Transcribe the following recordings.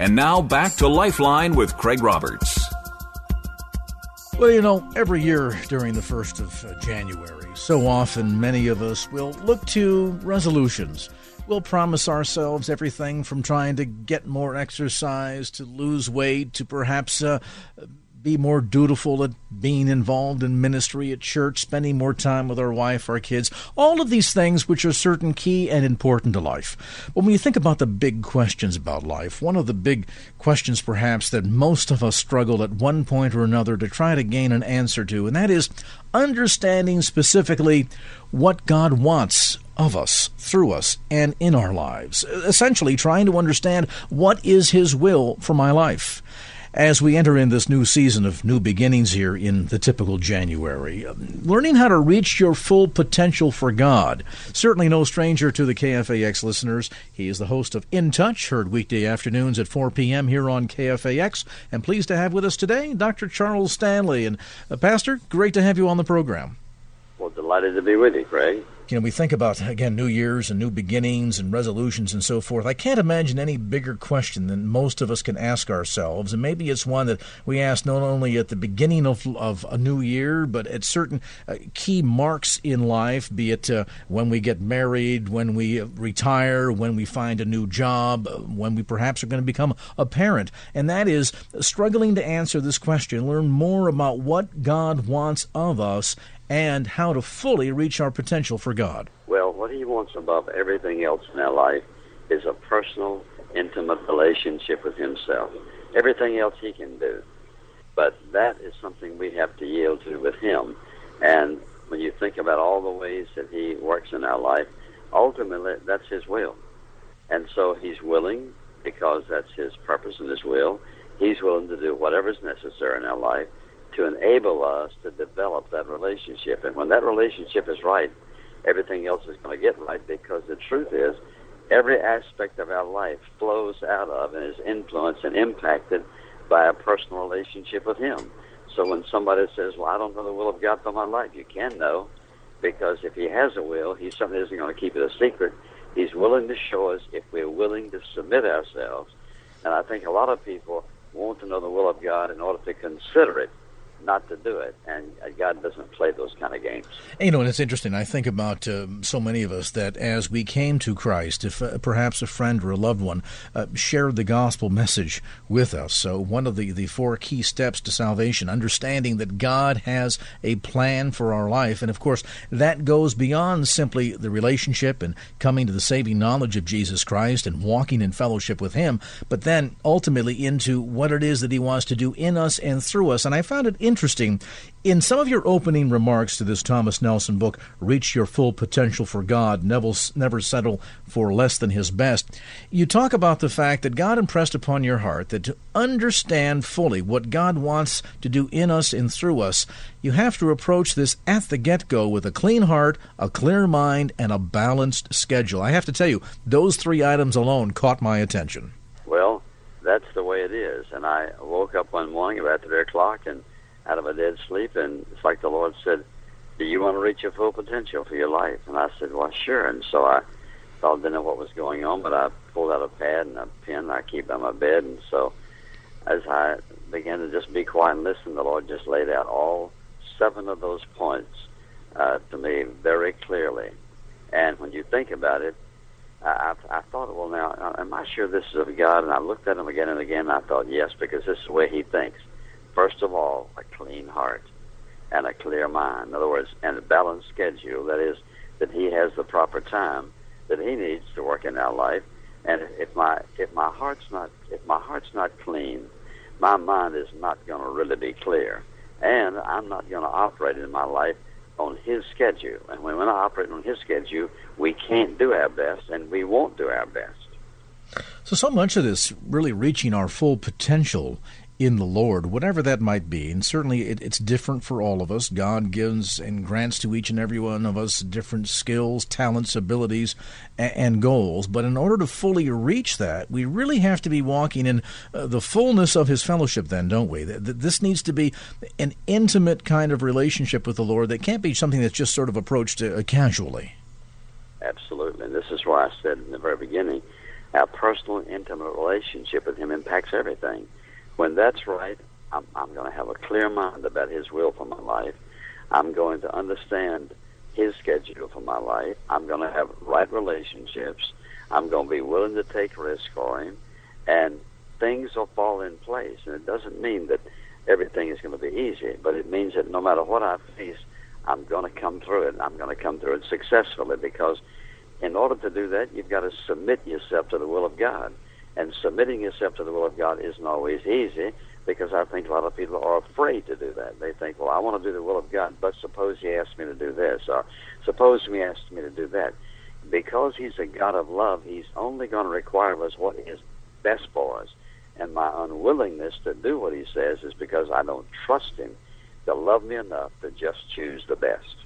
And now back to Lifeline with Craig Roberts. Well, you know, every year during the 1st of uh, January, so often many of us will look to resolutions. We'll promise ourselves everything from trying to get more exercise, to lose weight, to perhaps uh, be more dutiful at being involved in ministry at church, spending more time with our wife, our kids, all of these things which are certain key and important to life. But when you think about the big questions about life, one of the big questions perhaps that most of us struggle at one point or another to try to gain an answer to, and that is understanding specifically what God wants of us, through us, and in our lives. Essentially, trying to understand what is His will for my life as we enter in this new season of new beginnings here in the typical January. Um, learning how to reach your full potential for God. Certainly no stranger to the KFAX listeners. He is the host of In Touch, heard weekday afternoons at 4 p.m. here on KFAX. And pleased to have with us today Dr. Charles Stanley. And, uh, Pastor, great to have you on the program. Well, delighted to be with you, Craig you know, we think about, again, New Year's and new beginnings and resolutions and so forth. I can't imagine any bigger question than most of us can ask ourselves. And maybe it's one that we ask not only at the beginning of, of a new year, but at certain uh, key marks in life, be it uh, when we get married, when we retire, when we find a new job, when we perhaps are going to become a parent. And that is struggling to answer this question, learn more about what God wants of us and how to fully reach our potential for God? Well, what He wants above everything else in our life is a personal, intimate relationship with Himself. Everything else He can do. But that is something we have to yield to with Him. And when you think about all the ways that He works in our life, ultimately that's His will. And so He's willing because that's His purpose and His will. He's willing to do whatever is necessary in our life to enable us to develop that relationship. And when that relationship is right, everything else is going to get right because the truth is, every aspect of our life flows out of and is influenced and impacted by a personal relationship with Him. So when somebody says, Well, I don't know the will of God for my life, you can know because if He has a will, He certainly isn't going to keep it a secret. He's willing to show us if we're willing to submit ourselves. And I think a lot of people want to know the will of God in order to consider it not to do it. And God doesn't play those kind of games. And, you know, and it's interesting. I think about uh, so many of us that as we came to Christ, if uh, perhaps a friend or a loved one uh, shared the gospel message with us. So, one of the, the four key steps to salvation, understanding that God has a plan for our life. And of course, that goes beyond simply the relationship and coming to the saving knowledge of Jesus Christ and walking in fellowship with Him, but then ultimately into what it is that He wants to do in us and through us. And I found it interesting. In some of your opening remarks to this Thomas Nelson book, Reach Your Full Potential for God, Never, never Settle for Less Than His Best, you talk about the fact that God impressed upon your heart that to understand fully what God wants to do in us and through us, you have to approach this at the get go with a clean heart, a clear mind, and a balanced schedule. I have to tell you, those three items alone caught my attention. Well, that's the way it is. And I woke up one morning about 3 o'clock and out of a dead sleep, and it's like the Lord said, "Do you want to reach your full potential for your life?" And I said, "Well, sure." And so I thought I didn't know what was going on, but I pulled out a pad and a pen I keep by my bed, and so as I began to just be quiet and listen, the Lord just laid out all seven of those points uh, to me very clearly. And when you think about it, I, I thought, well, now, am I sure this is of God? And I looked at him again and again, and I thought, yes, because this is the way he thinks. First of all, a clean heart and a clear mind. In other words, and a balanced schedule. That is, that he has the proper time that he needs to work in our life. And if my if my heart's not if my heart's not clean, my mind is not going to really be clear, and I'm not going to operate in my life on His schedule. And when we're not operating on His schedule, we can't do our best, and we won't do our best. So, so much of this really reaching our full potential in the Lord, whatever that might be. And certainly it, it's different for all of us. God gives and grants to each and every one of us different skills, talents, abilities, and, and goals. But in order to fully reach that, we really have to be walking in uh, the fullness of His fellowship, then, don't we? This needs to be an intimate kind of relationship with the Lord that can't be something that's just sort of approached uh, casually. Absolutely. And this is why I said in the very beginning our personal, intimate relationship with Him impacts everything when that's right, I'm, I'm going to have a clear mind about His will for my life. I'm going to understand His schedule for my life. I'm going to have right relationships. I'm going to be willing to take risks for Him, and things will fall in place. And it doesn't mean that everything is going to be easy, but it means that no matter what I face, I'm going to come through it. I'm going to come through it successfully because in order to do that, you've got to submit yourself to the will of God. And submitting yourself to the will of God isn't always easy because I think a lot of people are afraid to do that. They think, well, I want to do the will of God, but suppose He asks me to do this, or suppose He asks me to do that. Because He's a God of love, He's only going to require of us what is best for us. And my unwillingness to do what He says is because I don't trust Him to love me enough to just choose the best.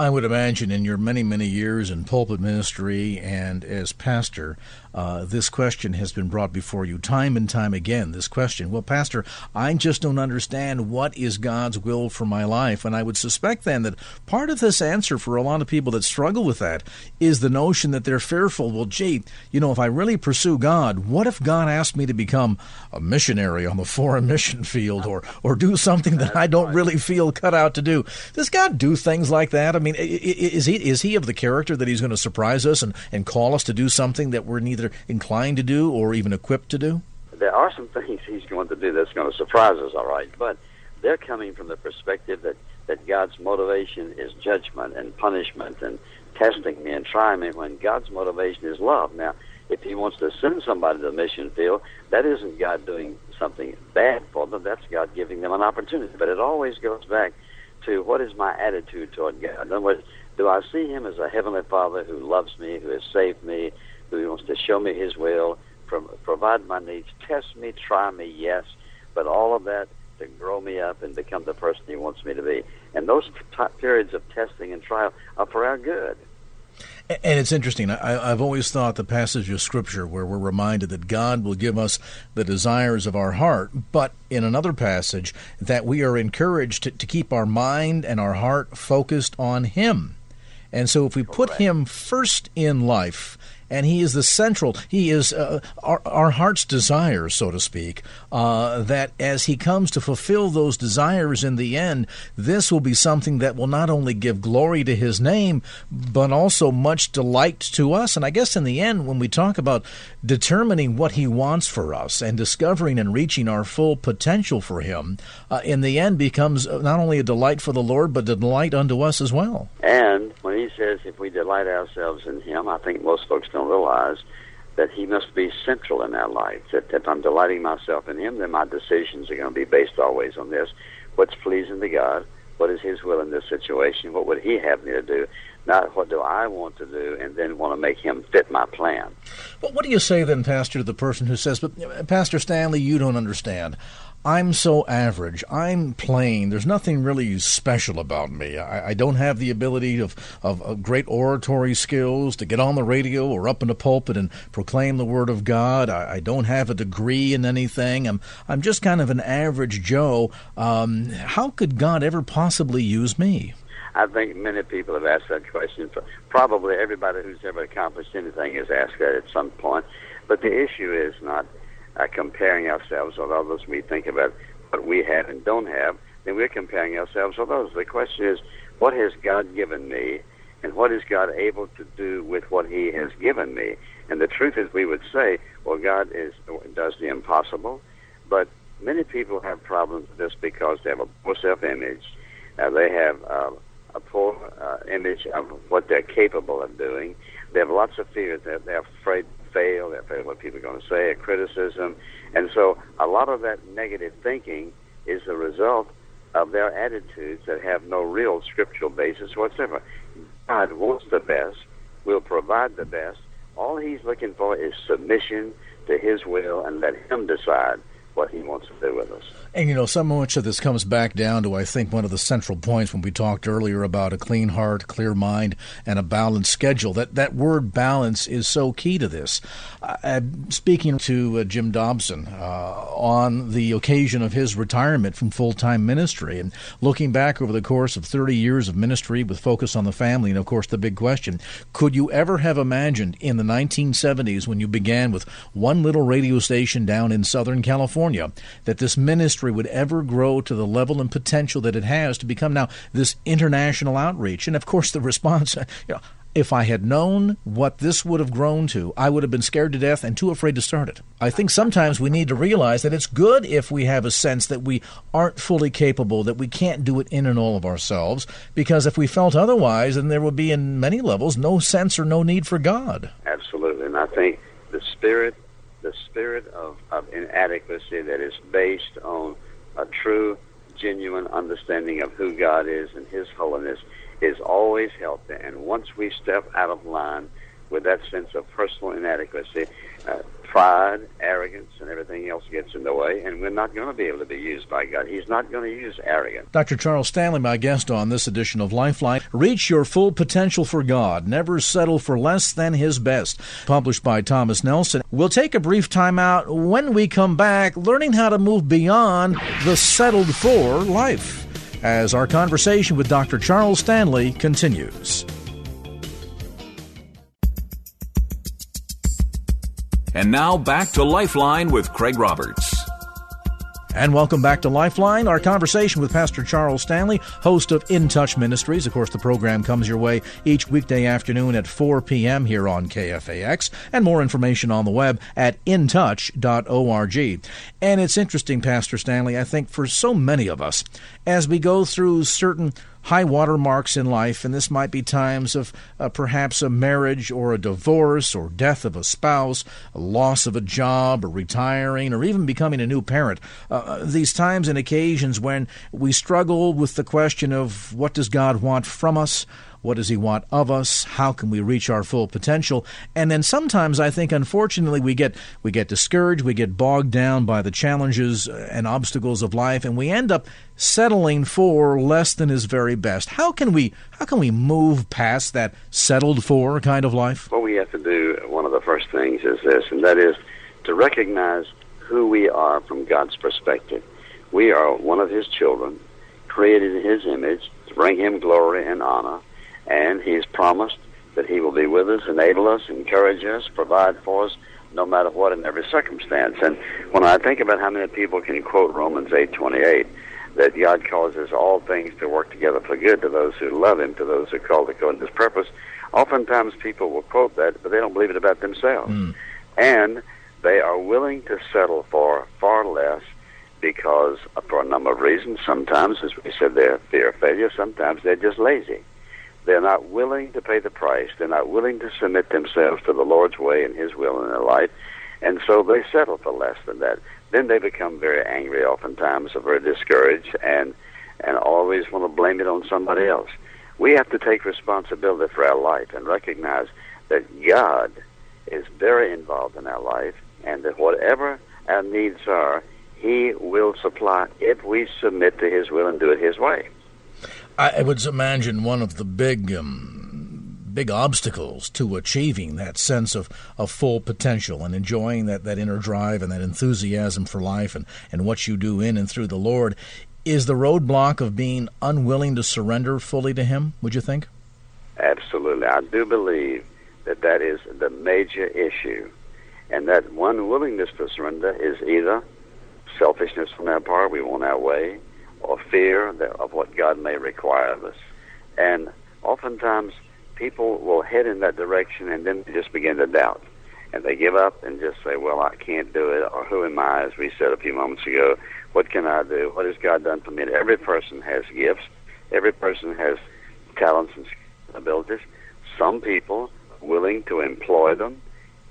I would imagine in your many, many years in pulpit ministry and as pastor, uh, this question has been brought before you time and time again. This question, well, Pastor, I just don't understand what is God's will for my life. And I would suspect then that part of this answer for a lot of people that struggle with that is the notion that they're fearful. Well, gee, you know, if I really pursue God, what if God asked me to become a missionary on the foreign mission field or, or do something that I don't really feel cut out to do? Does God do things like that? I mean, is he, is he of the character that he's going to surprise us and, and call us to do something that we're neither either inclined to do or even equipped to do? There are some things he's going to do that's going to surprise us, all right, but they're coming from the perspective that, that God's motivation is judgment and punishment and testing me and trying me when God's motivation is love. Now, if he wants to send somebody to the mission field, that isn't God doing something bad for them. That's God giving them an opportunity. But it always goes back to what is my attitude toward God. In other words, do I see Him as a heavenly Father who loves me, who has saved me, who wants to show me His will, provide my needs, test me, try me, yes, but all of that to grow me up and become the person He wants me to be. And those t- periods of testing and trial are for our good. And it's interesting. I, have always thought the passage of Scripture where we're reminded that God will give us the desires of our heart, but in another passage that we are encouraged to, to keep our mind and our heart focused on Him. And so if we put Him first in life, and He is the central. He is uh, our, our, heart's desire, so to speak. Uh, that as He comes to fulfill those desires in the end, this will be something that will not only give glory to His name, but also much delight to us. And I guess in the end, when we talk about determining what He wants for us and discovering and reaching our full potential for Him, uh, in the end becomes not only a delight for the Lord, but a delight unto us as well. And when He says, if we delight ourselves in Him, I think most folks don't don't realize that He must be central in our life. That if I'm delighting myself in Him, then my decisions are going to be based always on this: what's pleasing to God, what is His will in this situation, what would He have me to do, not what do I want to do, and then want to make Him fit my plan. But what do you say then, Pastor, to the person who says, "But Pastor Stanley, you don't understand." I'm so average. I'm plain. There's nothing really special about me. I, I don't have the ability of, of, of, great oratory skills to get on the radio or up in a pulpit and proclaim the Word of God. I, I don't have a degree in anything. I'm, I'm just kind of an average Joe. Um, how could God ever possibly use me? I think many people have asked that question. Probably everybody who's ever accomplished anything has asked that at some point. But the issue is not uh, comparing ourselves with others. We think about what we have and don't have, then we're comparing ourselves with others. The question is, what has God given me, and what is God able to do with what He has given me? And the truth is, we would say, well, God is does the impossible, but many people have problems with this because they have a poor self-image. Uh, they have uh, a poor uh, image of what they're capable of doing. They have lots of fears. They're, they're afraid fail, they're afraid of what people are going to say, a criticism. And so a lot of that negative thinking is the result of their attitudes that have no real scriptural basis whatsoever. God wants the best, will provide the best. All He's looking for is submission to His will and let Him decide what He wants to do with us. And you know, so much of this comes back down to, I think, one of the central points when we talked earlier about a clean heart, clear mind, and a balanced schedule. That that word balance is so key to this. Uh, speaking to uh, Jim Dobson uh, on the occasion of his retirement from full time ministry, and looking back over the course of 30 years of ministry with focus on the family, and of course the big question: Could you ever have imagined in the 1970s when you began with one little radio station down in Southern California that this ministry ministry would ever grow to the level and potential that it has to become now this international outreach. And of course, the response, you know, if I had known what this would have grown to, I would have been scared to death and too afraid to start it. I think sometimes we need to realize that it's good if we have a sense that we aren't fully capable, that we can't do it in and all of ourselves, because if we felt otherwise, then there would be, in many levels, no sense or no need for God. Absolutely. And I think the spirit the spirit of, of inadequacy that is based on a true, genuine understanding of who God is and His holiness is always healthy. And once we step out of line with that sense of personal inadequacy, uh, pride, arrogance, and everything else gets in the way, and we're not going to be able to be used by God. He's not going to use arrogance. Dr. Charles Stanley, my guest on this edition of Lifeline. Reach your full potential for God. Never settle for less than His best. Published by Thomas Nelson. We'll take a brief time out. When we come back, learning how to move beyond the settled for life. As our conversation with Dr. Charles Stanley continues. And now back to Lifeline with Craig Roberts. And welcome back to Lifeline, our conversation with Pastor Charles Stanley, host of In Touch Ministries. Of course, the program comes your way each weekday afternoon at 4 p.m. here on KFAX, and more information on the web at intouch.org. And it's interesting, Pastor Stanley, I think for so many of us, as we go through certain high water marks in life, and this might be times of uh, perhaps a marriage or a divorce or death of a spouse, a loss of a job, or retiring, or even becoming a new parent. Uh, uh, these times and occasions when we struggle with the question of what does God want from us? What does He want of us? How can we reach our full potential? And then sometimes I think, unfortunately, we get we get discouraged, we get bogged down by the challenges uh, and obstacles of life, and we end up settling for less than His very best. How can we how can we move past that settled for kind of life? What we have to do, one of the first things is this, and that is to recognize who we are from God's perspective. We are one of His children, created in His image to bring Him glory and honor and He's promised that He will be with us, enable us, encourage us, provide for us, no matter what in every circumstance. And when I think about how many people can quote Romans eight twenty eight, that God causes all things to work together for good to those who love Him, to those who call according to His purpose. Oftentimes, people will quote that, but they don't believe it about themselves, mm. and they are willing to settle for far less because, for a number of reasons. Sometimes, as we said, they're fear of failure. Sometimes they're just lazy. They're not willing to pay the price. They're not willing to submit themselves to the Lord's way and His will in their life. And so they settle for less than that. Then they become very angry oftentimes or very discouraged and, and always want to blame it on somebody else. We have to take responsibility for our life and recognize that God is very involved in our life and that whatever our needs are, He will supply if we submit to His will and do it His way. I would imagine one of the big um, big obstacles to achieving that sense of, of full potential and enjoying that, that inner drive and that enthusiasm for life and, and what you do in and through the Lord is the roadblock of being unwilling to surrender fully to Him, would you think? Absolutely. I do believe that that is the major issue. And that one willingness to surrender is either selfishness on our part, we want our way, or fear of what God may require of us. And oftentimes people will head in that direction and then just begin to doubt. And they give up and just say, well, I can't do it, or who am I, as we said a few moments ago. What can I do? What has God done for me? Every person has gifts. Every person has talents and abilities. Some people willing to employ them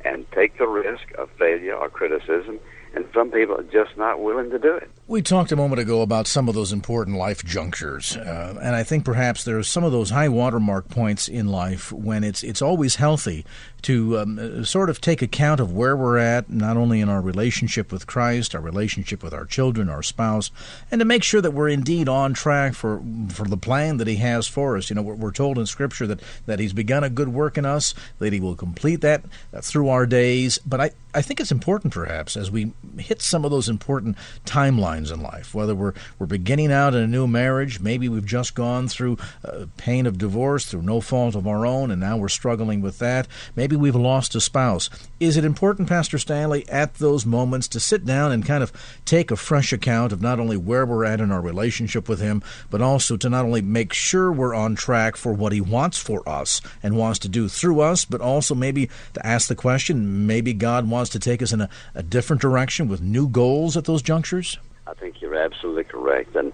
and take the risk of failure or criticism and some people are just not willing to do it. We talked a moment ago about some of those important life junctures, uh, and I think perhaps there's some of those high watermark points in life when it's it's always healthy to um, uh, sort of take account of where we're at, not only in our relationship with Christ, our relationship with our children, our spouse, and to make sure that we're indeed on track for for the plan that He has for us. You know, we're, we're told in Scripture that that He's begun a good work in us, that He will complete that uh, through our days. But I I think it's important, perhaps, as we hit some of those important timelines in life, whether we're we're beginning out in a new marriage, maybe we've just gone through uh, pain of divorce through no fault of our own, and now we're struggling with that. Maybe we've lost a spouse. Is it important, Pastor Stanley, at those moments to sit down and kind of take a fresh account of not only where we're at in our relationship with Him, but also to not only make sure we're on track for what He wants for us and wants to do through us, but also maybe to ask the question, maybe God wants wants to take us in a, a different direction with new goals at those junctures? I think you're absolutely correct. And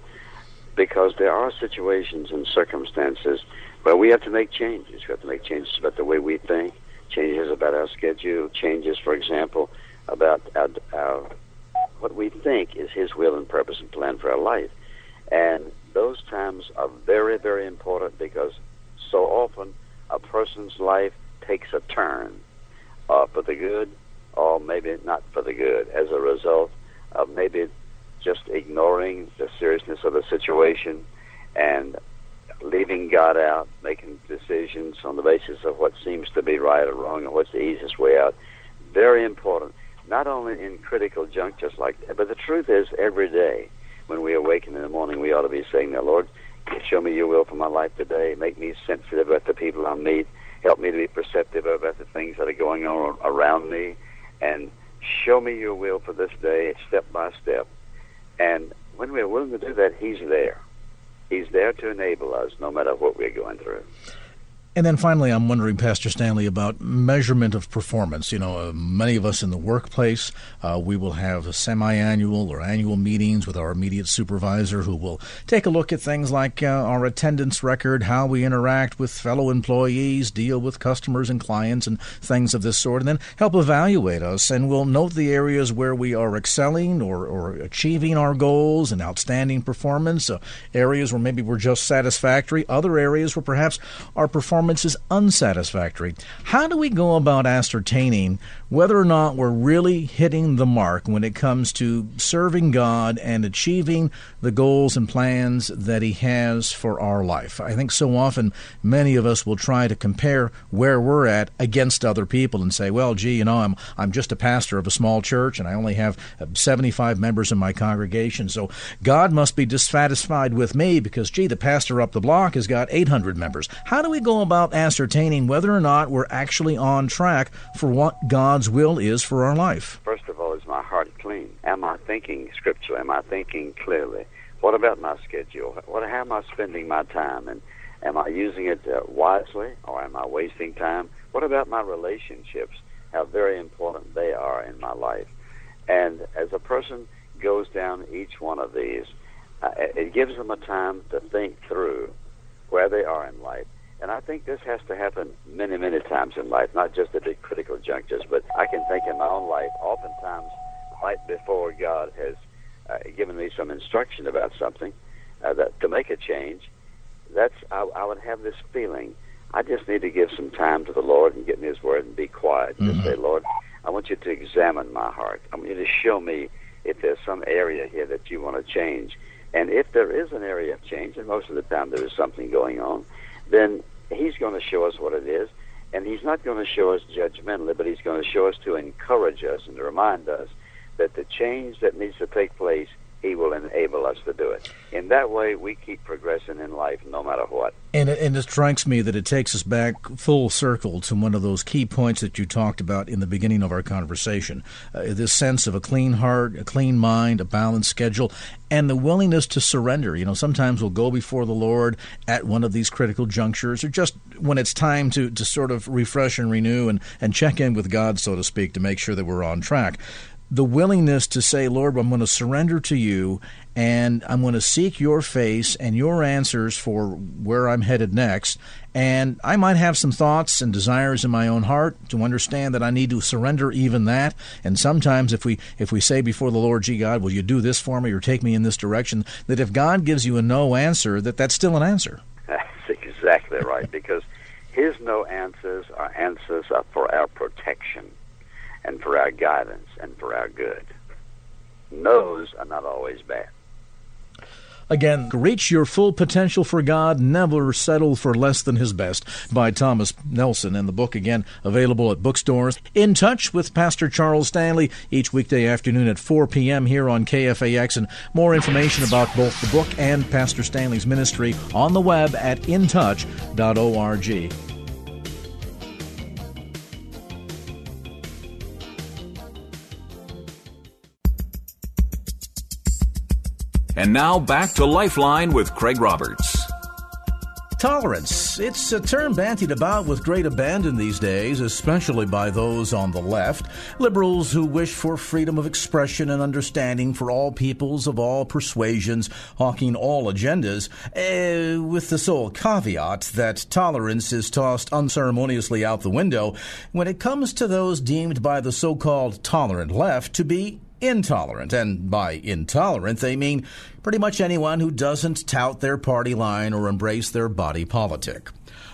because there are situations and circumstances where we have to make changes. We have to make changes about the way we think, changes about our schedule, changes, for example, about our, our what we think is His will and purpose and plan for our life. And those times are very, very important because so often a person's life takes a turn uh, for the good or maybe not for the good as a result of maybe just ignoring the seriousness of the situation and leaving God out, making decisions on the basis of what seems to be right or wrong and what's the easiest way out. Very important, not only in critical junctures like that, but the truth is every day when we awaken in the morning, we ought to be saying, Now, Lord, show me your will for my life today. Make me sensitive about the people I meet. Help me to be perceptive about the things that are going on around me and show me your will for this day, step by step. And when we're willing to do that, He's there. He's there to enable us no matter what we're going through. And then finally, I'm wondering, Pastor Stanley, about measurement of performance. You know, uh, many of us in the workplace, uh, we will have semi-annual or annual meetings with our immediate supervisor who will take a look at things like uh, our attendance record, how we interact with fellow employees, deal with customers and clients, and things of this sort, and then help evaluate us. And we'll note the areas where we are excelling or, or achieving our goals and outstanding performance, uh, areas where maybe we're just satisfactory, other areas where perhaps our performance performance is unsatisfactory. How do we go about ascertaining whether or not we're really hitting the mark when it comes to serving God and achieving the goals and plans that He has for our life? I think so often many of us will try to compare where we're at against other people and say, well, gee, you know, I'm, I'm just a pastor of a small church and I only have uh, 75 members in my congregation, so God must be dissatisfied with me because, gee, the pastor up the block has got 800 members. How do we go about about ascertaining whether or not we're actually on track for what God's will is for our life? First of all, is my heart clean? Am I thinking scripturally? Am I thinking clearly? What about my schedule? What, how am I spending my time? And am I using it uh, wisely or am I wasting time? What about my relationships? How very important they are in my life. And as a person goes down each one of these, uh, it gives them a time to think through where they are in life and I think this has to happen many, many times in life, not just at the critical junctures, but I can think in my own life, oftentimes, right before God has uh, given me some instruction about something uh, that to make a change, that's I, I would have this feeling. I just need to give some time to the Lord and get in His Word and be quiet. Mm-hmm. Just say, Lord, I want you to examine my heart. I want you to show me if there's some area here that you want to change. And if there is an area of change, and most of the time there is something going on, then he's going to show us what it is. And he's not going to show us judgmentally, but he's going to show us to encourage us and to remind us that the change that needs to take place he will enable us to do it. In that way, we keep progressing in life no matter what. And it, and it strikes me that it takes us back full circle to one of those key points that you talked about in the beginning of our conversation uh, this sense of a clean heart, a clean mind, a balanced schedule, and the willingness to surrender. You know, sometimes we'll go before the Lord at one of these critical junctures, or just when it's time to, to sort of refresh and renew and, and check in with God, so to speak, to make sure that we're on track. The willingness to say, Lord, I'm going to surrender to you and I'm going to seek your face and your answers for where I'm headed next. And I might have some thoughts and desires in my own heart to understand that I need to surrender even that. And sometimes if we if we say before the Lord, gee God, will you do this for me or take me in this direction, that if God gives you a no answer, that that's still an answer. That's exactly right, because his no answers are answers for our protection and for our guidance and for our good. No's are not always bad. Again, Reach Your Full Potential for God, Never Settle for Less Than His Best by Thomas Nelson. And the book, again, available at bookstores. In Touch with Pastor Charles Stanley each weekday afternoon at 4 p.m. here on KFAX. And more information about both the book and Pastor Stanley's ministry on the web at intouch.org. And now back to Lifeline with Craig Roberts. Tolerance. It's a term bantied about with great abandon these days, especially by those on the left. Liberals who wish for freedom of expression and understanding for all peoples of all persuasions, hawking all agendas, uh, with the sole caveat that tolerance is tossed unceremoniously out the window when it comes to those deemed by the so called tolerant left to be intolerant. And by intolerant, they mean pretty much anyone who doesn't tout their party line or embrace their body politic.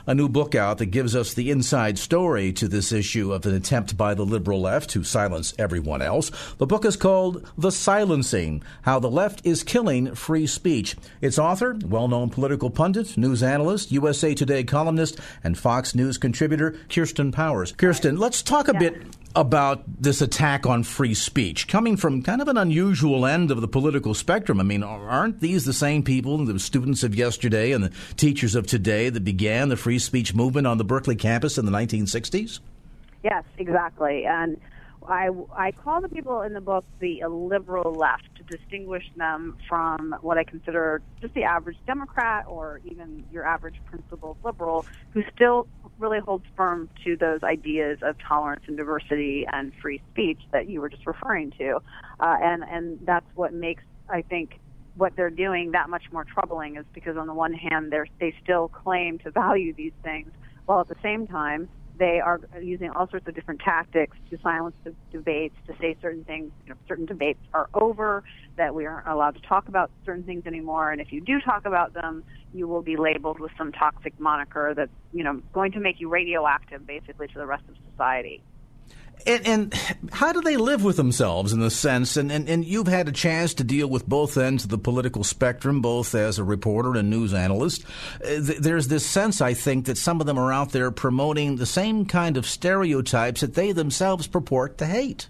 A new book out that gives us the inside story to this issue of an attempt by the liberal left to silence everyone else. The book is called The Silencing How the Left is Killing Free Speech. Its author, well known political pundit, news analyst, USA Today columnist, and Fox News contributor, Kirsten Powers. Kirsten, let's talk a bit about this attack on free speech coming from kind of an unusual end of the political spectrum. I mean, aren't these the same people, the students of yesterday and the teachers of today, that began the free speech movement on the Berkeley campus in the 1960s? Yes, exactly. And I, I call the people in the book the liberal left to distinguish them from what I consider just the average Democrat or even your average principled liberal who still really holds firm to those ideas of tolerance and diversity and free speech that you were just referring to. Uh, and, and that's what makes, I think, what they're doing that much more troubling is because on the one hand, they're, they still claim to value these things while at the same time they are using all sorts of different tactics to silence the debates, to say certain things, you know, certain debates are over, that we aren't allowed to talk about certain things anymore, and if you do talk about them, you will be labeled with some toxic moniker that's, you know, going to make you radioactive basically to the rest of society. And, and, how do they live with themselves in the sense? And, and, and you've had a chance to deal with both ends of the political spectrum, both as a reporter and news analyst. Uh, there's this sense, I think, that some of them are out there promoting the same kind of stereotypes that they themselves purport to hate.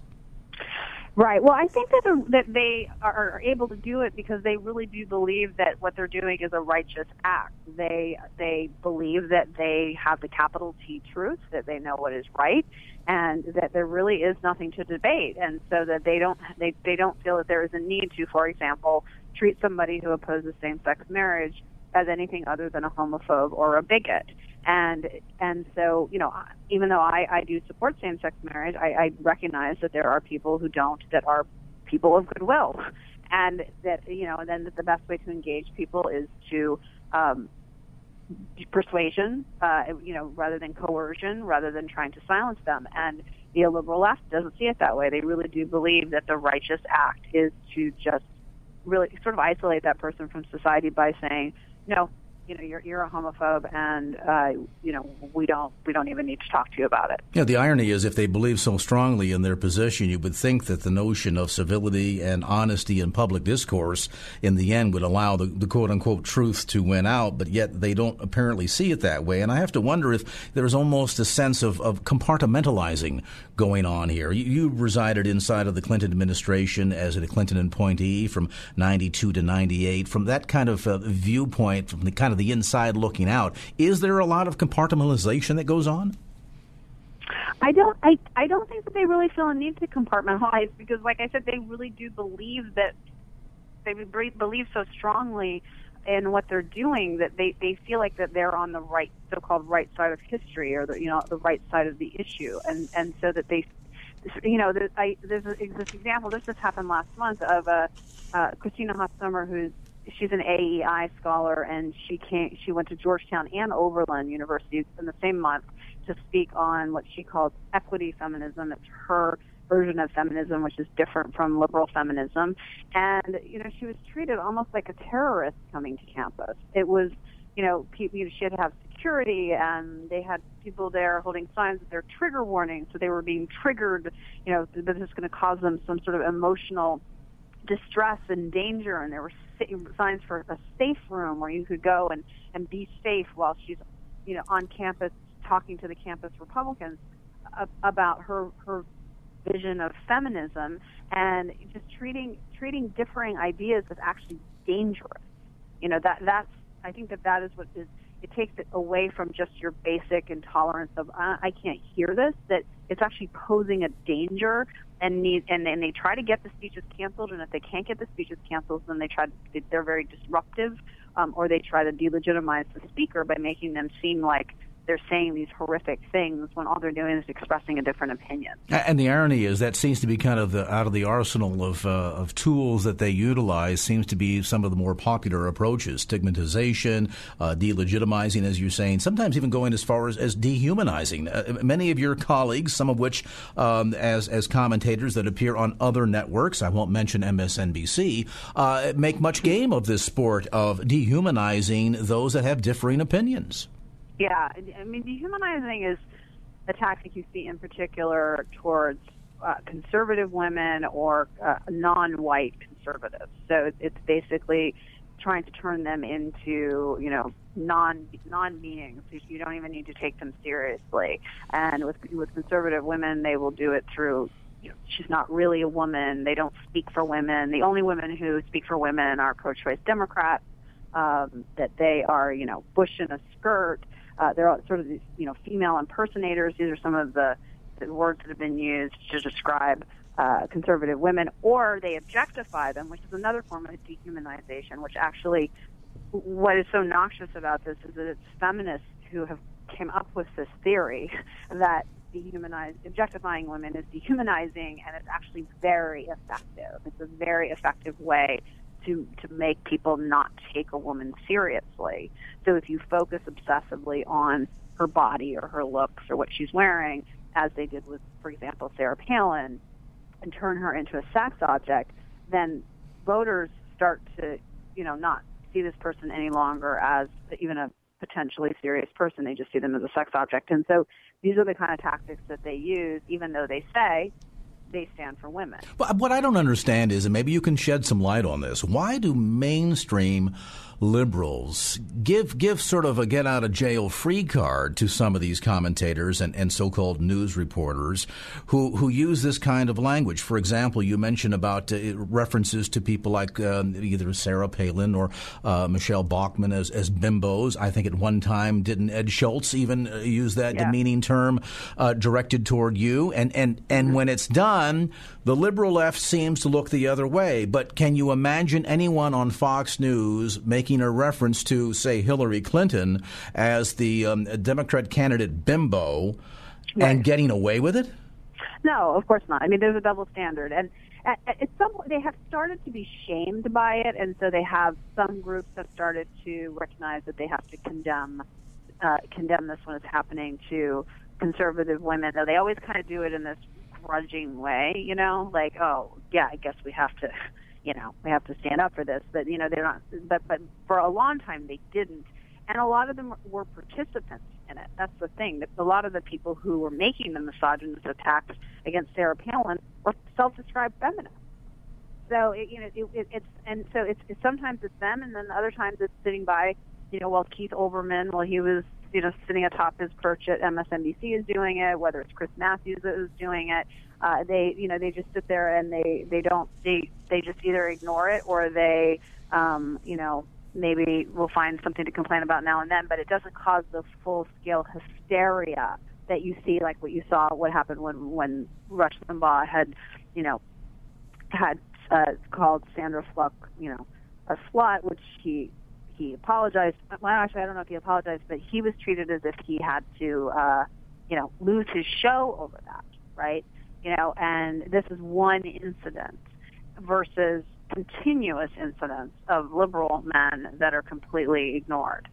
Right. Well, I think that that they are able to do it because they really do believe that what they're doing is a righteous act. They they believe that they have the capital T truth, that they know what is right, and that there really is nothing to debate, and so that they don't they they don't feel that there is a need to, for example, treat somebody who opposes same-sex marriage as anything other than a homophobe or a bigot. And and so you know even though I, I do support same sex marriage I, I recognize that there are people who don't that are people of goodwill. And that you know and then that the best way to engage people is to um, persuasion uh, you know rather than coercion rather than trying to silence them. And the liberal left doesn't see it that way. They really do believe that the righteous act is to just really sort of isolate that person from society by saying no you know, you're you're a homophobe, and uh, you know, we don't we don't even need to talk to you about it. Yeah, the irony is, if they believe so strongly in their position, you would think that the notion of civility and honesty in public discourse, in the end, would allow the, the quote unquote truth to win out. But yet, they don't apparently see it that way. And I have to wonder if there's almost a sense of, of compartmentalizing going on here. You, you resided inside of the Clinton administration as a Clinton appointee from '92 to '98. From that kind of uh, viewpoint, from the kind of the inside looking out. Is there a lot of compartmentalization that goes on? I don't. I I don't think that they really feel a need to compartmentalize because, like I said, they really do believe that they believe so strongly in what they're doing that they they feel like that they're on the right so-called right side of history or the you know the right side of the issue, and and so that they you know, there's, I, there's this example. This just happened last month of a uh, Christina Hoff Sommers, who's she's an AEI scholar, and she came. She went to Georgetown and Oberlin University in the same month to speak on what she calls equity feminism. It's her version of feminism, which is different from liberal feminism. And you know, she was treated almost like a terrorist coming to campus. It was, you know, people. You know, she had to have security, and they had people there holding signs that they're trigger warnings, so they were being triggered. You know, that this is going to cause them some sort of emotional distress and danger, and there were signs for a safe room where you could go and and be safe while she's, you know, on campus talking to the campus Republicans about her her vision of feminism and just treating treating differing ideas as actually dangerous. You know that that's I think that that is what is it takes it away from just your basic intolerance of uh, I can't hear this. That it's actually posing a danger and need and then they try to get the speeches canceled. And if they can't get the speeches canceled, then they try to, they're very disruptive, um, or they try to delegitimize the speaker by making them seem like they're saying these horrific things when all they're doing is expressing a different opinion. And the irony is that seems to be kind of the out of the arsenal of uh, of tools that they utilize. Seems to be some of the more popular approaches: stigmatization, uh, delegitimizing, as you're saying. Sometimes even going as far as, as dehumanizing. Uh, many of your colleagues, some of which um, as as commentators that appear on other networks, I won't mention MSNBC, uh, make much game of this sport of dehumanizing those that have differing opinions. Yeah, I mean, dehumanizing is a tactic you see in particular towards uh, conservative women or uh, non-white conservatives. So it's basically trying to turn them into, you know, non non beings. You don't even need to take them seriously. And with with conservative women, they will do it through. You know, she's not really a woman. They don't speak for women. The only women who speak for women are pro-choice Democrats. Um, that they are, you know, bush in a skirt uh, they're sort of these, you know, female impersonators. These are some of the, the words that have been used to describe uh, conservative women, or they objectify them, which is another form of dehumanization. Which actually, what is so noxious about this is that it's feminists who have came up with this theory that dehumanize objectifying women is dehumanizing, and it's actually very effective. It's a very effective way to to make people not take a woman seriously. So if you focus obsessively on her body or her looks or what she's wearing, as they did with, for example, Sarah Palin, and turn her into a sex object, then voters start to, you know, not see this person any longer as even a potentially serious person. They just see them as a sex object. And so these are the kind of tactics that they use, even though they say they stand for women. But what I don't understand is, and maybe you can shed some light on this, why do mainstream liberals give give sort of a get out of jail free card to some of these commentators and, and so-called news reporters who who use this kind of language. For example, you mentioned about uh, references to people like uh, either Sarah Palin or uh, Michele Bachmann as, as bimbos. I think at one time didn't Ed Schultz even uh, use that yeah. demeaning term uh, directed toward you? And and and mm-hmm. when it's done, the liberal left seems to look the other way. But can you imagine anyone on Fox News making a reference to, say, Hillary Clinton as the um, Democrat candidate bimbo right. and getting away with it? No, of course not. I mean, there's a double standard, and at, at some point they have started to be shamed by it, and so they have some groups have started to recognize that they have to condemn uh, condemn this when it's happening to conservative women. Though they always kind of do it in this grudging way, you know, like, oh, yeah, I guess we have to you know, we have to stand up for this. But you know, they're not. But but for a long time they didn't, and a lot of them were participants in it. That's the thing. That a lot of the people who were making the misogynist attacks against Sarah Palin were self-described feminists. So it, you know, it, it, it's and so it's, it's sometimes it's them, and then other times it's sitting by, you know, while Keith Olbermann, while he was you know sitting atop his perch at MSNBC is doing it, whether it's Chris Matthews is doing it. Uh, they you know they just sit there and they they don't they they just either ignore it or they um, you know maybe will find something to complain about now and then, but it doesn't cause the full scale hysteria that you see, like what you saw, what happened when when Rush Limbaugh had, you know, had uh, called Sandra Fluke, you know, a slut, which he he apologized. Well, actually, I don't know if he apologized, but he was treated as if he had to, uh, you know, lose his show over that, right? you know, and this is one incident versus continuous incidents of liberal men that are completely ignored.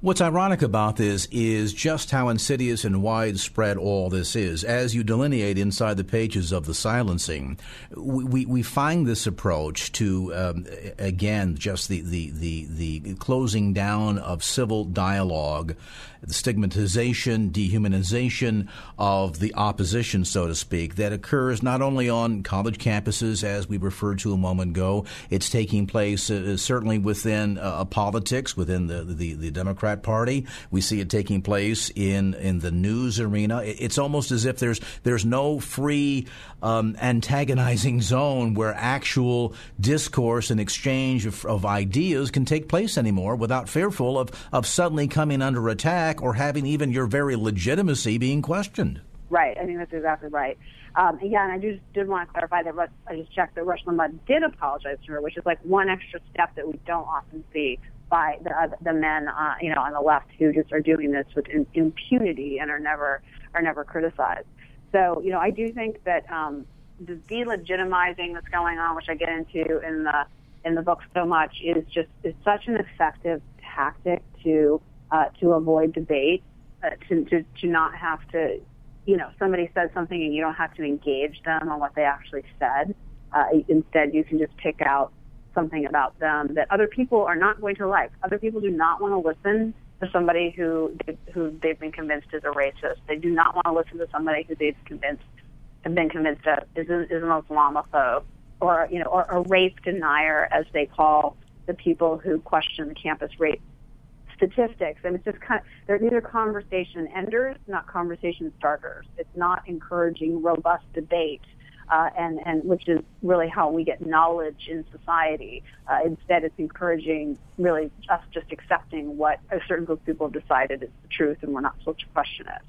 What's ironic about this is just how insidious and widespread all this is. As you delineate inside the pages of the silencing, we, we, we find this approach to, um, again, just the, the, the, the closing down of civil dialogue the stigmatization, dehumanization of the opposition, so to speak, that occurs not only on college campuses, as we referred to a moment ago, it's taking place uh, certainly within uh, politics, within the, the, the, Democrat Party. We see it taking place in, in the news arena. It's almost as if there's, there's no free um, antagonizing zone where actual discourse and exchange of, of ideas can take place anymore without fearful of, of suddenly coming under attack back or having even your very legitimacy being questioned. Right. I think that's exactly right. Um, yeah, and I just did want to clarify that Rush, I just checked that Rush Limbaugh did apologize to her, which is like one extra step that we don't often see by the, uh, the men, uh, you know, on the left who just are doing this with in, impunity and are never are never criticized. So, you know, I do think that um, the delegitimizing that's going on, which I get into in the in the book so much, is just is such an effective tactic to uh, to avoid debate, uh, to, to, to not have to, you know, somebody says something and you don't have to engage them on what they actually said. Uh, instead, you can just pick out something about them that other people are not going to like. Other people do not want to listen to somebody who who they've been convinced is a racist. They do not want to listen to somebody who they've convinced have been convinced of is, a, is an Islamophobe or you know or a rape denier, as they call the people who question the campus rape statistics, and it's just kind of they're are conversation enders, not conversation starters. It's not encouraging robust debate. Uh, and, and which is really how we get knowledge in society. Uh, instead, it's encouraging really us just accepting what a certain group of people have decided is the truth, and we're not supposed to question it.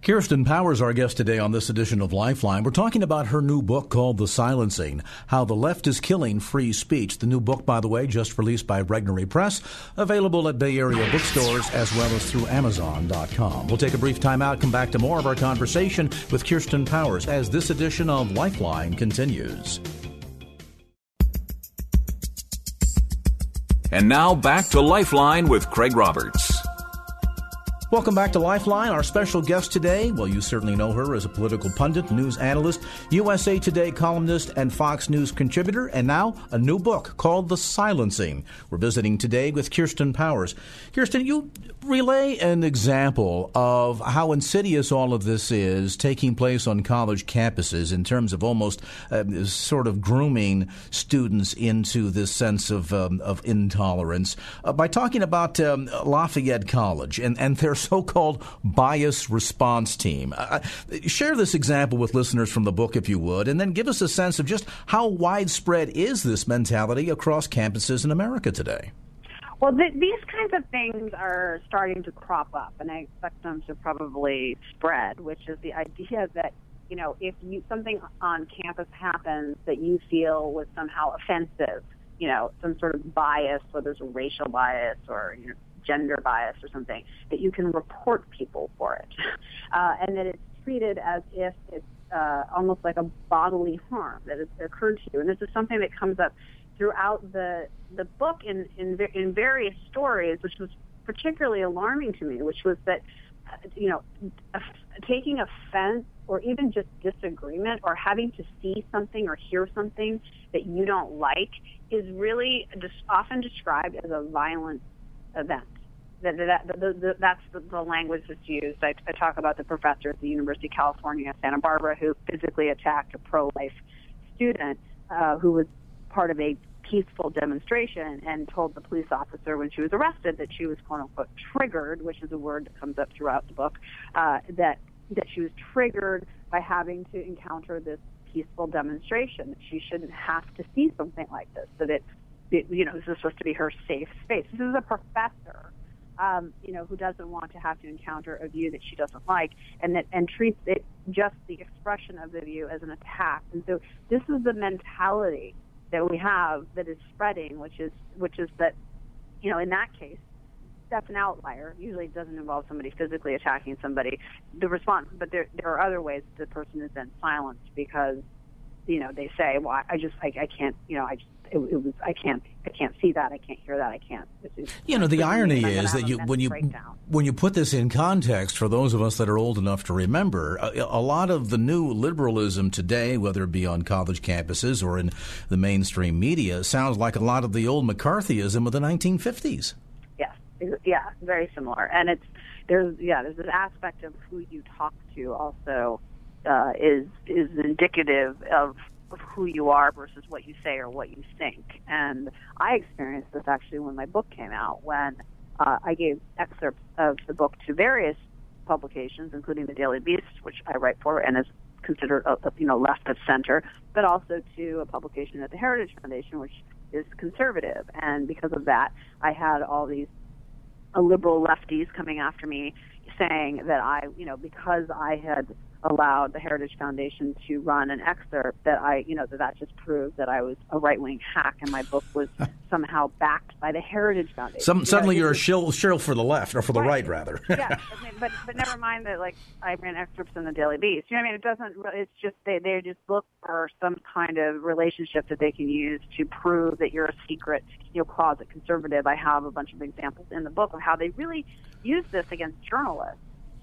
Kirsten Powers, our guest today on this edition of Lifeline. We're talking about her new book called The Silencing How the Left is Killing Free Speech. The new book, by the way, just released by Regnery Press, available at Bay Area bookstores as well as through Amazon.com. We'll take a brief time out, come back to more of our conversation with Kirsten Powers as this edition of Lifeline continues. And now back to Lifeline with Craig Roberts. Welcome back to Lifeline. Our special guest today, well, you certainly know her as a political pundit, news analyst, USA Today columnist, and Fox News contributor, and now a new book called The Silencing. We're visiting today with Kirsten Powers. Kirsten, you relay an example of how insidious all of this is taking place on college campuses in terms of almost uh, sort of grooming students into this sense of, um, of intolerance uh, by talking about um, Lafayette College and, and their so called bias response team. Uh, share this example with listeners from the book, if you would, and then give us a sense of just how widespread is this mentality across campuses in America today. Well, th- these kinds of things are starting to crop up, and I expect them to probably spread, which is the idea that you know if you something on campus happens that you feel was somehow offensive, you know, some sort of bias, whether it's a racial bias or you know, gender bias or something, that you can report people for it, uh, and that it's treated as if it's uh, almost like a bodily harm that has occurred to you. And this is something that comes up throughout the the book in in, in various stories, which was particularly alarming to me, which was that you know taking offense or even just disagreement or having to see something or hear something that you don't like is really often described as a violent event that, that, that's the, the language that's used. I, I talk about the professor at the University of California, Santa Barbara, who physically attacked a pro-life student uh, who was part of a peaceful demonstration and told the police officer when she was arrested that she was quote unquote triggered, which is a word that comes up throughout the book, uh, that that she was triggered by having to encounter this peaceful demonstration. That she shouldn't have to see something like this. That it, it you know, this is supposed to be her safe space. This is a professor um, you know, who doesn't want to have to encounter a view that she doesn't like, and that and treats it just the expression of the view as an attack. And so this is the mentality that we have that is spreading, which is which is that, you know, in that case, that's an outlier. Usually, it doesn't involve somebody physically attacking somebody. The response, but there there are other ways the person is then silenced because, you know, they say, "Well, I just I, I can't, you know, I just it, it was I can't I can't see that I can't hear that I can't. you know, the irony is that you when you breakdown. when you put this in context for those of us that are old enough to remember, a, a lot of the new liberalism today, whether it be on college campuses or in the mainstream media, sounds like a lot of the old McCarthyism of the 1950s. Yes, yeah, very similar. And it's there's yeah there's this aspect of who you talk to also uh, is is indicative of of who you are versus what you say or what you think. And I experienced this actually when my book came out, when uh, I gave excerpts of the book to various publications, including the Daily Beast, which I write for and is considered a, you know left of center, but also to a publication at the Heritage Foundation, which is conservative. And because of that, I had all these uh, liberal lefties coming after me, saying that I, you know, because I had allowed the Heritage Foundation to run an excerpt that I, you know, that that just proved that I was a right wing hack and my book was somehow backed by the Heritage Foundation. Some, You suddenly know, you're a shill, shill for the left or for the right, Right. rather. yeah, I mean, but but never mind that like I ran excerpts in the Daily Beast. You know what I mean? It doesn't. It's just they they just look for some kind of relationship that they can use to prove that you're a secret, you know, closet conservative. I have a bunch of examples in the book of how they really use this against journalists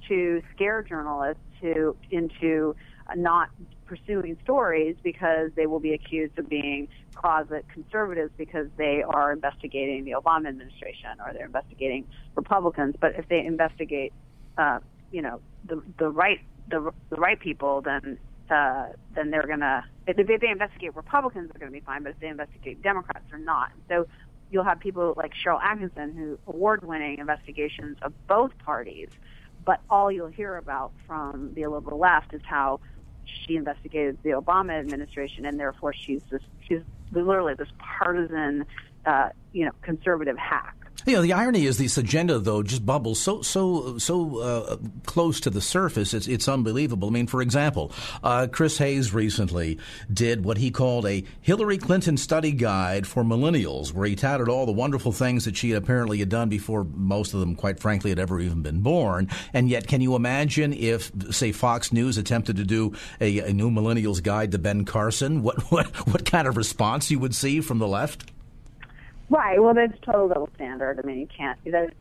to scare journalists to into not pursuing stories because they will be accused of being closet conservatives because they are investigating the Obama administration or they're investigating Republicans. But if they investigate, uh, you know, the the right the the right people, then uh, then they're gonna if they investigate Republicans, they're gonna be fine. But if they investigate Democrats, they're not. So you'll have people like Sharyl Attkisson who award-winning investigations of both parties, but all you'll hear about from the liberal left is how she investigated the Obama administration, and therefore she's this she's literally this partisan, uh, you know, conservative hack. You know, the irony is this agenda, though, just bubbles so so so uh, close to the surface. It's it's unbelievable. I mean, for example, uh, Chris Hayes recently did what he called a Hillary Clinton study guide for millennials, where he touted all the wonderful things that she apparently had done before most of them, quite frankly, had ever even been born. And yet, can you imagine if, say, Fox News attempted to do a, a new millennials guide to Ben Carson? What what what kind of response you would see from the left? Right. Well, that's total double standard. I mean, you can't. There's,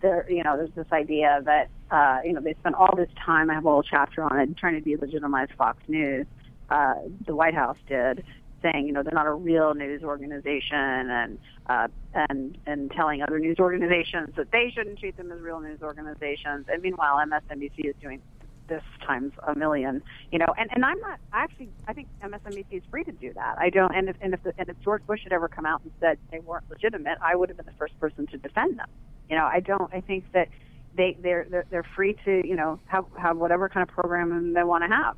there, you know, there's this idea that, uh, you know, they spent all this time. I have a whole chapter on it, trying to delegitimize Fox News. Uh, the White House did, saying, you know, they're not a real news organization, and uh, and and telling other news organizations that they shouldn't treat them as real news organizations. And meanwhile, MSNBC is doing this times a million, you know. And and I'm not I actually I think MSNBC is free to do that. I don't. And if and if the, and if George Bush had ever come out and said they weren't legitimate, I would have been the first person to defend them. You know, I don't. I think that they they're they're, they're free to you know have have whatever kind of program they want to have,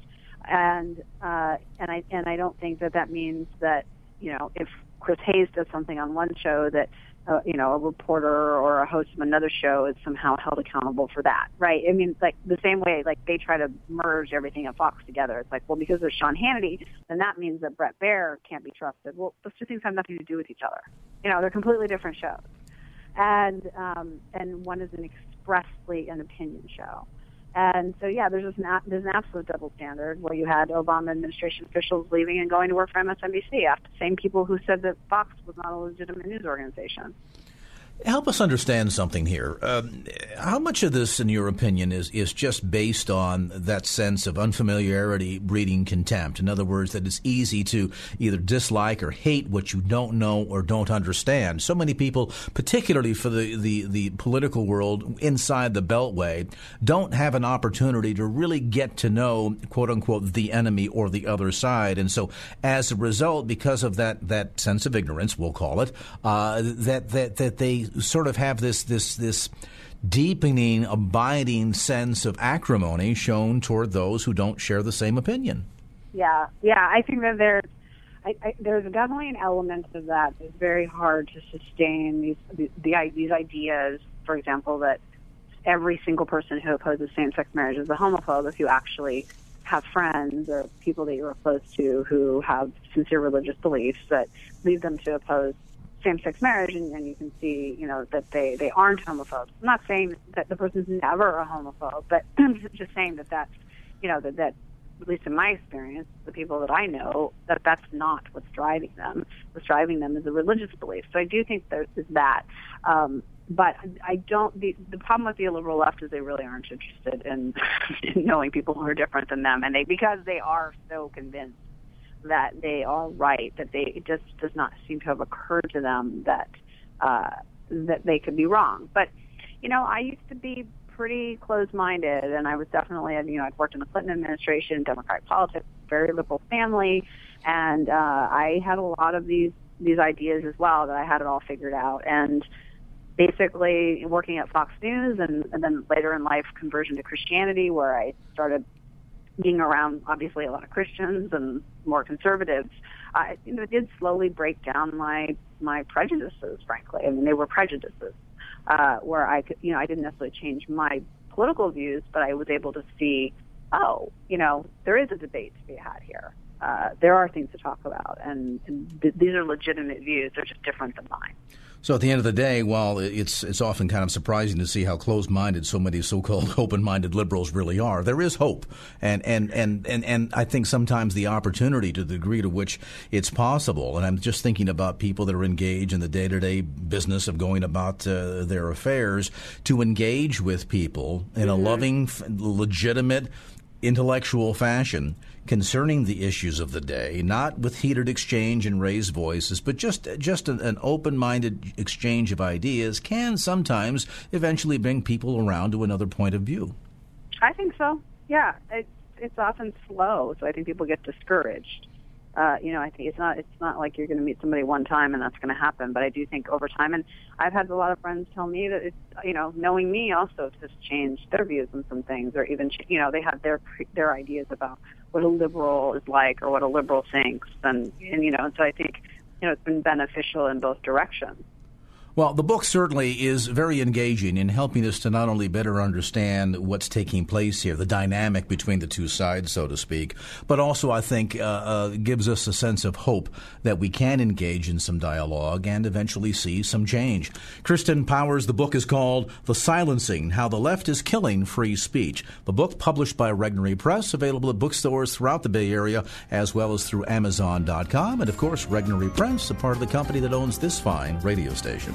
and uh, and I and I don't think that that means that you know if Chris Hayes does something on one show that uh, you know, a reporter or a host of another show is somehow held accountable for that, right? I mean, like the same way, like they try to merge everything at Fox together. It's like, well, because there's Sean Hannity, then that means that Bret Baier can't be trusted. Well, those two things have nothing to do with each other. You know, they're completely different shows, and um, and one is an expressly an opinion show. And so, yeah, there's an, there's an absolute double standard where you had Obama administration officials leaving and going to work for MSNBC after the same people who said that Fox was not a legitimate news organization. Help us understand something here. Um, how much of this, in your opinion, is, is just based on that sense of unfamiliarity breeding contempt? In other words, that it's easy to either dislike or hate what you don't know or don't understand. So many people, particularly for the, the, the political world inside the Beltway, don't have an opportunity to really get to know, quote unquote, the enemy or the other side. And so, as a result, because of that, that sense of ignorance, we'll call it, uh, that, that, that they sort of have this this this deepening, abiding sense of acrimony shown toward those who don't share the same opinion. Yeah, yeah. I think that there's I, I, there's definitely an element of that It's very hard to sustain these the, the these ideas. For example, that every single person who opposes same-sex marriage is a homophobe if you actually have friends or people that you're close to who have sincere religious beliefs that lead them to oppose same-sex marriage, and, and you can see, you know, that they they aren't homophobes. I'm not saying that the person's never a homophobe, but I'm just saying that that's, you know, that that at least in my experience, the people that I know, that that's not what's driving them. What's driving them is a religious belief. So I do think there is that. Um, but I don't. The, the problem with the liberal left is they really aren't interested in, in knowing people who are different than them, and they because they are so convinced that they are right, that they it just does not seem to have occurred to them that uh, that they could be wrong. But you know, I used to be pretty closed-minded, and I was definitely, you know, I'd worked in the Clinton administration, Democratic politics, very liberal family, and uh, I had a lot of these these ideas as well that I had it all figured out, and basically working at Fox News, and, and then later in life conversion to Christianity, where I started being around obviously a lot of Christians and more conservatives, I you know did slowly break down my my prejudices. Frankly, I mean they were prejudices uh, where I could, you know, I didn't necessarily change my political views, but I was able to see, oh, you know, there is a debate to be had here. Uh, there are things to talk about, and, and th- these are legitimate views. They're just different than mine. So at the end of the day, while it's it's often kind of surprising to see how closed-minded so many so-called open-minded liberals really are, there is hope, and and and and, and I think sometimes the opportunity to the degree to which it's possible. And I'm just thinking about people that are engaged in the day-to-day business of going about uh, their affairs to engage with people in mm-hmm. a loving, legitimate, intellectual fashion concerning the issues of the day, not with heated exchange and raised voices, but just just an, an open-minded exchange of ideas can sometimes eventually bring people around to another point of view. I think so. Yeah, it's it's often slow, so I think people get discouraged uh, you know, I think it's not it's not like you're going to meet somebody one time and that's going to happen. But I do think over time, and I've had a lot of friends tell me that it's you know, knowing me also has changed their views on some things, or even you know, they have their their ideas about what a liberal is like or what a liberal thinks, and and you know, and so I think you know, it's been beneficial in both directions. Well, the book certainly is very engaging in helping us to not only better understand what's taking place here, the dynamic between the two sides, so to speak, but also I think uh, uh, gives us a sense of hope that we can engage in some dialogue and eventually see some change. Kristen Powers, the book is called The Silencing How the Left is Killing Free Speech. The book published by Regnery Press, available at bookstores throughout the Bay Area as well as through Amazon.com. And of course, Regnery Press, a part of the company that owns this fine radio station.